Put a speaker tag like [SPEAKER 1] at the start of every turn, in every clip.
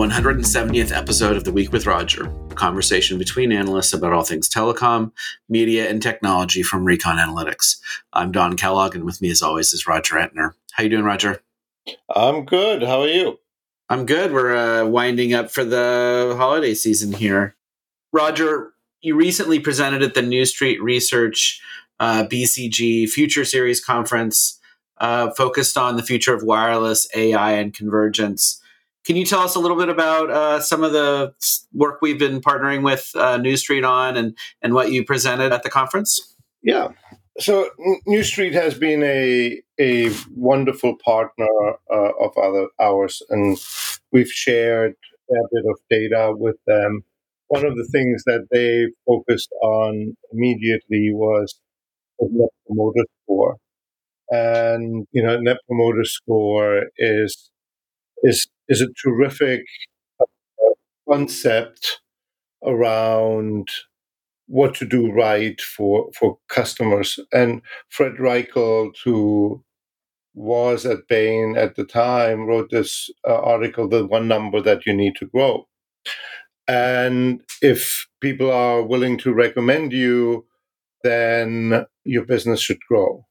[SPEAKER 1] 170th episode of The Week with Roger, a conversation between analysts about all things telecom, media, and technology from Recon Analytics. I'm Don Kellogg, and with me, as always, is Roger Entner. How you doing, Roger?
[SPEAKER 2] I'm good. How are you?
[SPEAKER 1] I'm good. We're uh, winding up for the holiday season here. Roger, you recently presented at the New Street Research uh, BCG Future Series conference, uh, focused on the future of wireless, AI, and convergence. Can you tell us a little bit about uh, some of the work we've been partnering with uh, New Street on and, and what you presented at the conference?
[SPEAKER 2] Yeah. So New Street has been a a wonderful partner uh, of other ours, and we've shared a bit of data with them. One of the things that they focused on immediately was Net Promoter Score, and you know, Net Promoter Score is is is a terrific uh, concept around what to do right for for customers. And Fred Reichheld, who was at Bain at the time, wrote this uh, article, "The One Number That You Need to Grow." And if people are willing to recommend you, then your business should grow.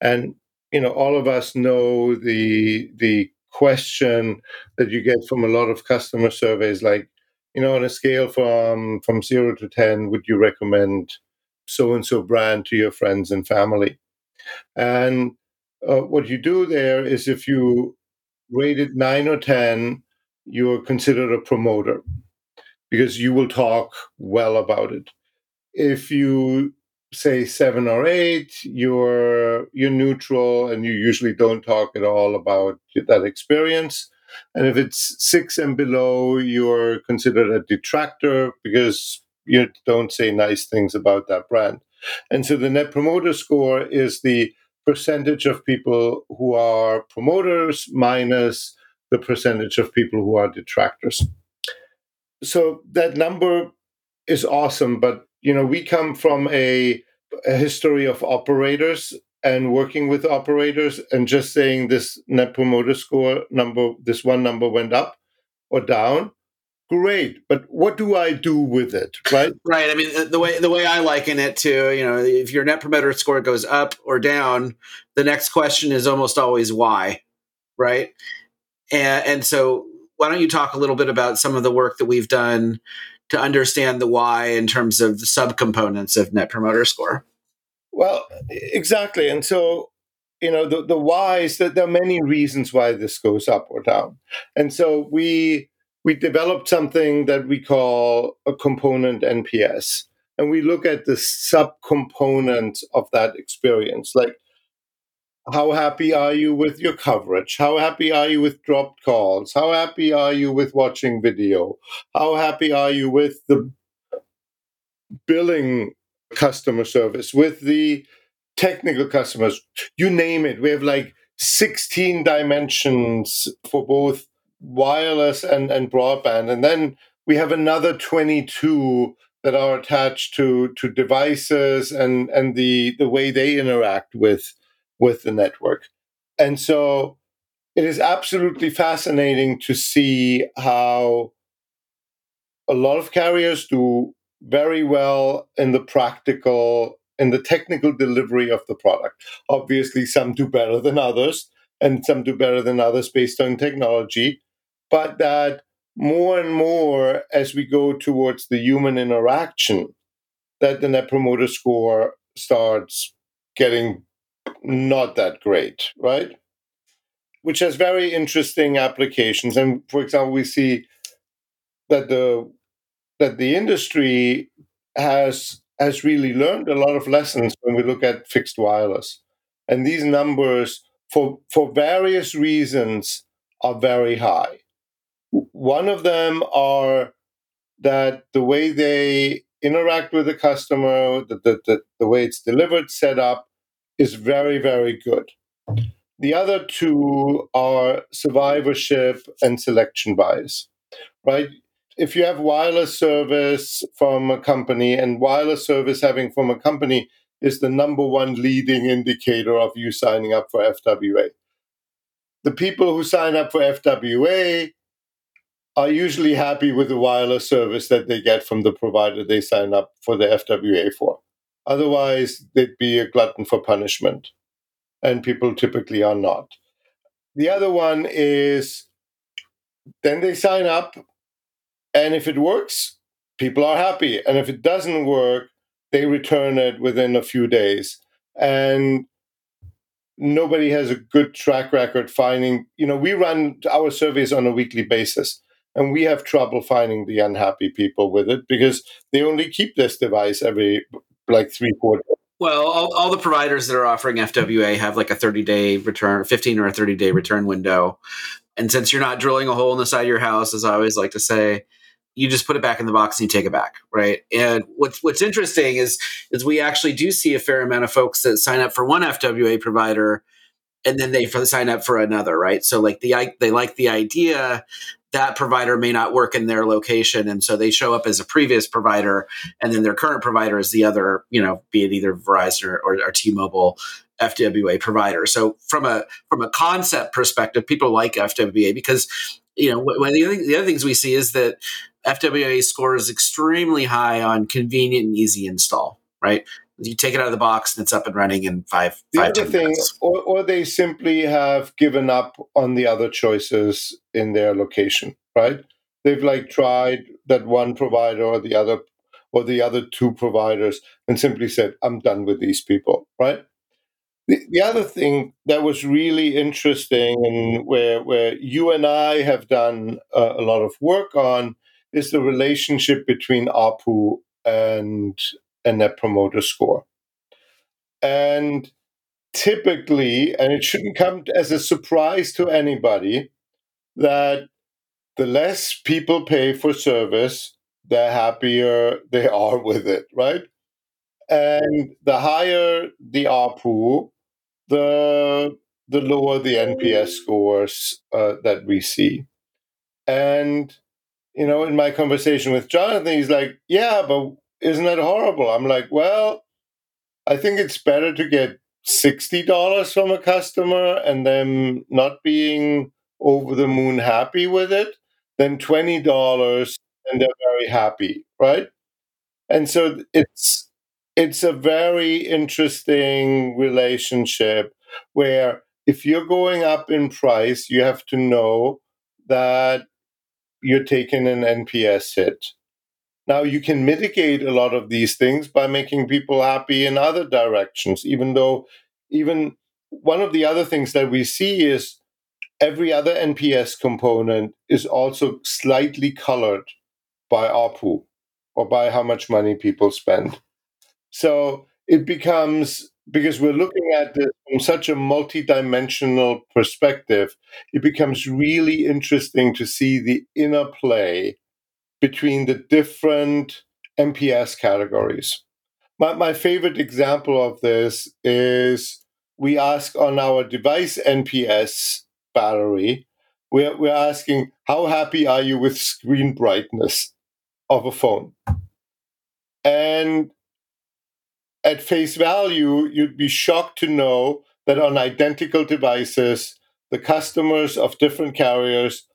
[SPEAKER 2] And you know, all of us know the the question that you get from a lot of customer surveys like you know on a scale from from 0 to 10 would you recommend so and so brand to your friends and family? And uh, what you do there is if you rate it 9 or 10 you're considered a promoter because you will talk well about it. If you say seven or eight, you're you're neutral and you usually don't talk at all about that experience. And if it's six and below, you're considered a detractor because you don't say nice things about that brand. And so the net promoter score is the percentage of people who are promoters minus the percentage of people who are detractors. So that number is awesome, but you know, we come from a, a history of operators and working with operators and just saying this net promoter score number, this one number went up or down. Great, but what do I do with it? Right,
[SPEAKER 1] right. I mean, the way the way I liken it to, you know, if your net promoter score goes up or down, the next question is almost always why, right? And, and so, why don't you talk a little bit about some of the work that we've done to understand the why in terms of the subcomponents of net promoter score.
[SPEAKER 2] Well, exactly. And so, you know, the, the why is that there are many reasons why this goes up or down. And so we we developed something that we call a component NPS. And we look at the subcomponents of that experience. Like how happy are you with your coverage? How happy are you with dropped calls? How happy are you with watching video? How happy are you with the billing customer service, with the technical customers? You name it. We have like 16 dimensions for both wireless and, and broadband. And then we have another 22 that are attached to, to devices and, and the, the way they interact with with the network. And so it is absolutely fascinating to see how a lot of carriers do very well in the practical in the technical delivery of the product. Obviously, some do better than others, and some do better than others based on technology. But that more and more, as we go towards the human interaction, that the Net Promoter Score starts getting not that great, right? Which has very interesting applications. And for example, we see that the that the industry has has really learned a lot of lessons when we look at fixed wireless. And these numbers, for for various reasons, are very high. One of them are that the way they interact with the customer, the, the, the, the way it's delivered, set up, is very, very good. The other two are survivorship and selection bias, right? If you have wireless service from a company, and wireless service having from a company is the number one leading indicator of you signing up for FWA. The people who sign up for FWA are usually happy with the wireless service that they get from the provider they sign up for the FWA for. Otherwise, they'd be a glutton for punishment. And people typically are not. The other one is then they sign up, and if it works, people are happy. And if it doesn't work, they return it within a few days. And nobody has a good track record finding, you know, we run our surveys on a weekly basis and we have trouble finding the unhappy people with it because they only keep this device every like three, four.
[SPEAKER 1] Well, all, all the providers that are offering FWA have like a 30 day return, 15 or a 30 day return window. And since you're not drilling a hole in the side of your house, as I always like to say, you just put it back in the box and you take it back, right? And what's what's interesting is is we actually do see a fair amount of folks that sign up for one FWA provider and then they sign up for another, right? So like the they like the idea that provider may not work in their location. And so they show up as a previous provider and then their current provider is the other you know be it either verizon or, or, or t-mobile fwa provider. So from a from a concept perspective people like fwa because you know one of the other, the other things we see is that fwa scores extremely high on convenient and easy install right you take it out of the box and it's up and running in five.
[SPEAKER 2] The
[SPEAKER 1] five,
[SPEAKER 2] other thing, or, or, they simply have given up on the other choices in their location, right? They've like tried that one provider or the other, or the other two providers, and simply said, "I'm done with these people," right? The, the other thing that was really interesting and where where you and I have done a lot of work on is the relationship between ARPU and a net promoter score. And typically, and it shouldn't come as a surprise to anybody, that the less people pay for service, the happier they are with it, right? And the higher the ARPU, the the lower the NPS scores uh, that we see. And you know, in my conversation with Jonathan, he's like, "Yeah, but isn't that horrible? I'm like, well, I think it's better to get $60 from a customer and them not being over the moon happy with it than $20 and they're very happy, right? And so it's it's a very interesting relationship where if you're going up in price, you have to know that you're taking an NPS hit. Now, you can mitigate a lot of these things by making people happy in other directions, even though, even one of the other things that we see is every other NPS component is also slightly colored by ARPU or by how much money people spend. So it becomes, because we're looking at this from such a multidimensional perspective, it becomes really interesting to see the interplay between the different NPS categories. My, my favorite example of this is we ask on our device NPS battery, we're, we're asking, how happy are you with screen brightness of a phone? And at face value, you'd be shocked to know that on identical devices, the customers of different carriers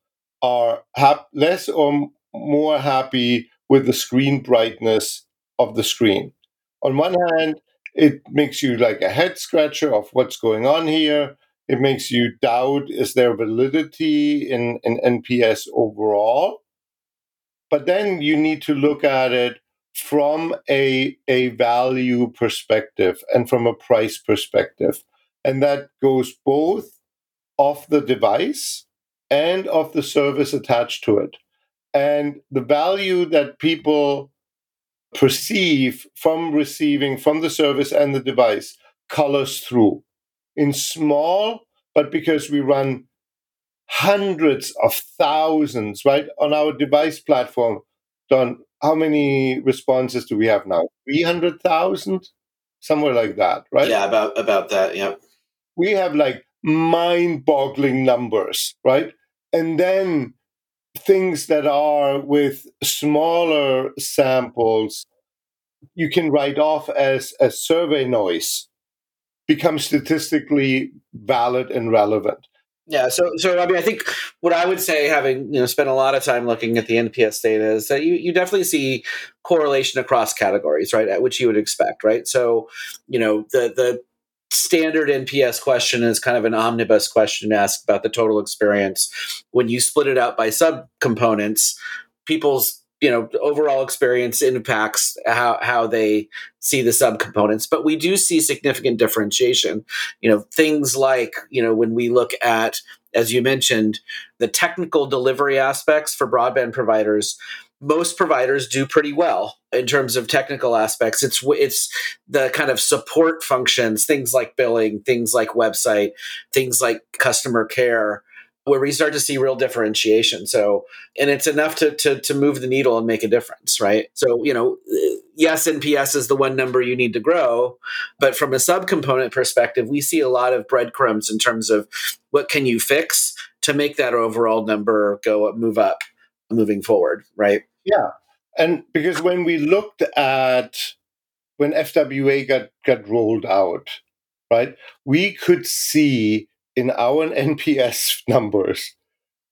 [SPEAKER 2] are hap- less or more happy with the screen brightness of the screen. On one hand, it makes you like a head scratcher of what's going on here. It makes you doubt is there validity in, in NPS overall? But then you need to look at it from a, a value perspective and from a price perspective. And that goes both of the device and of the service attached to it and the value that people perceive from receiving from the service and the device colors through. In small but because we run hundreds of thousands right on our device platform don how many responses do we have now? 300000 somewhere like that right?
[SPEAKER 1] Yeah about about that yeah.
[SPEAKER 2] We have like mind boggling numbers right? And then things that are with smaller samples you can write off as a survey noise become statistically valid and relevant
[SPEAKER 1] Yeah, so so I mean, I think what I would say, having you know spent a lot of time looking at the NPS data, is that you you definitely see correlation across categories, right? At which you would expect, right? So, you know, the the standard NPS question is kind of an omnibus question asked about the total experience. When you split it out by subcomponents, people's you know overall experience impacts how how they see the subcomponents but we do see significant differentiation you know things like you know when we look at as you mentioned the technical delivery aspects for broadband providers most providers do pretty well in terms of technical aspects it's it's the kind of support functions things like billing things like website things like customer care where we start to see real differentiation. So, and it's enough to, to, to move the needle and make a difference, right? So, you know, yes, NPS is the one number you need to grow, but from a subcomponent perspective, we see a lot of breadcrumbs in terms of what can you fix to make that overall number go up, move up moving forward, right?
[SPEAKER 2] Yeah. And because when we looked at when FWA got, got rolled out, right, we could see in our NPS numbers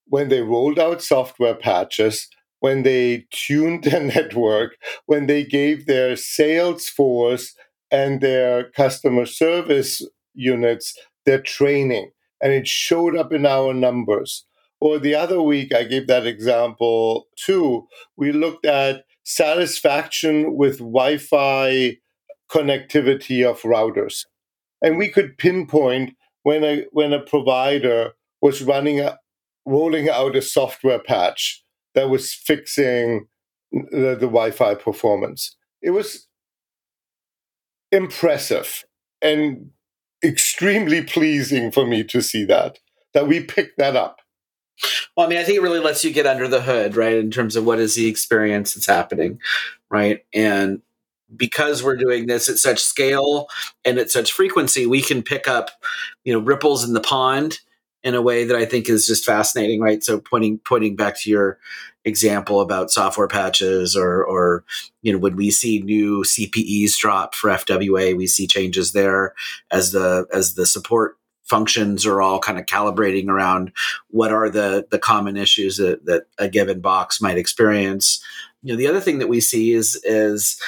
[SPEAKER 2] when they rolled out software patches, when they tuned their network, when they gave their sales force and their customer service units their training. And it showed up in our numbers. Or the other week, I gave that example too. We looked at satisfaction with Wi Fi connectivity of routers. And we could pinpoint when a when a provider was running a rolling out a software patch that was fixing the, the Wi-Fi performance. It was impressive and extremely pleasing for me to see that that we picked that up.
[SPEAKER 1] Well, I mean, I think it really lets you get under the hood, right, in terms of what is the experience that's happening, right? And because we're doing this at such scale and at such frequency, we can pick up, you know, ripples in the pond in a way that I think is just fascinating, right? So pointing pointing back to your example about software patches or or you know when we see new CPEs drop for FWA, we see changes there as the as the support functions are all kind of calibrating around what are the the common issues that, that a given box might experience you know the other thing that we see is is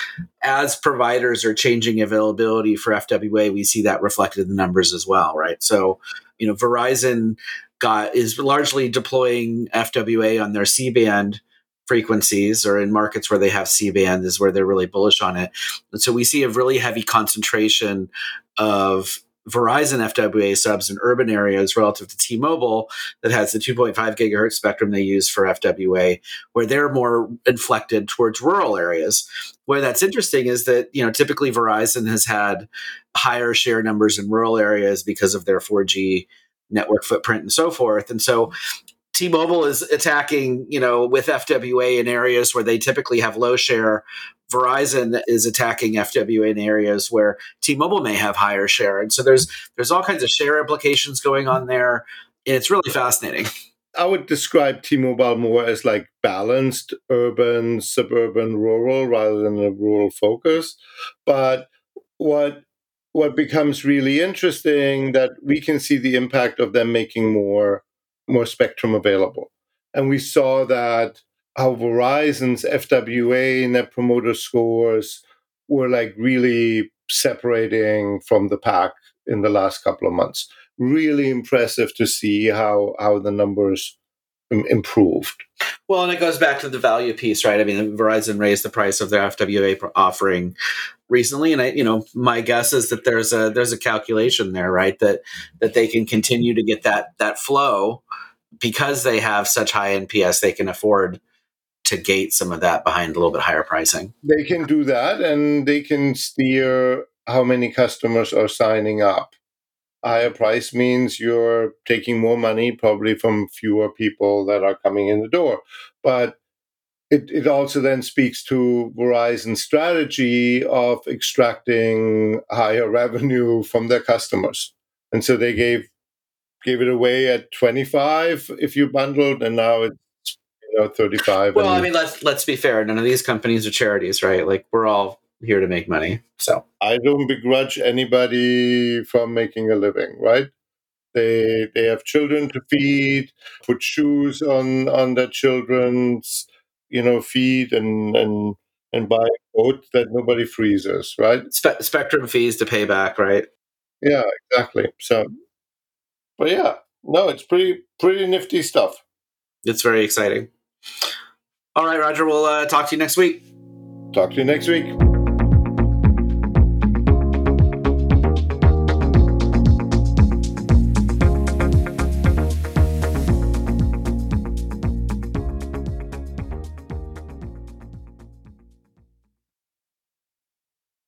[SPEAKER 1] as providers are changing availability for FWA, we see that reflected in the numbers as well, right? So, you know, Verizon got is largely deploying FWA on their C band frequencies or in markets where they have C band is where they're really bullish on it. And so we see a really heavy concentration of Verizon FWA subs in urban areas relative to T-Mobile that has the 2.5 gigahertz spectrum they use for FWA, where they're more inflected towards rural areas. Where that's interesting is that you know typically Verizon has had higher share numbers in rural areas because of their 4G network footprint and so forth. And so T-Mobile is attacking, you know, with FWA in areas where they typically have low share. Verizon is attacking FWA in areas where T-Mobile may have higher share, and so there's there's all kinds of share implications going on there. and It's really fascinating.
[SPEAKER 2] I would describe T-Mobile more as like balanced urban, suburban, rural rather than a rural focus. But what what becomes really interesting that we can see the impact of them making more more spectrum available. And we saw that how Verizon's FWA net promoter scores were like really separating from the pack in the last couple of months. Really impressive to see how how the numbers improved.
[SPEAKER 1] Well, and it goes back to the value piece, right? I mean, Verizon raised the price of their FWA offering recently, and I, you know, my guess is that there's a there's a calculation there, right? That that they can continue to get that that flow because they have such high NPS, they can afford to gate some of that behind a little bit higher pricing.
[SPEAKER 2] They can do that, and they can steer how many customers are signing up. Higher price means you're taking more money, probably from fewer people that are coming in the door. But it, it also then speaks to Verizon's strategy of extracting higher revenue from their customers. And so they gave gave it away at 25 if you bundled and now it's you know 35
[SPEAKER 1] well i mean let's let's be fair none of these companies are charities right like we're all here to make money so
[SPEAKER 2] i don't begrudge anybody from making a living right They they have children to feed, put shoes on on their children's you know feet, and and and buy a coat that nobody freezes, right?
[SPEAKER 1] Spe- spectrum fees to pay back, right?
[SPEAKER 2] Yeah, exactly. So, but yeah, no, it's pretty pretty nifty stuff.
[SPEAKER 1] It's very exciting. All right, Roger. We'll uh, talk to you next week.
[SPEAKER 2] Talk to you next week.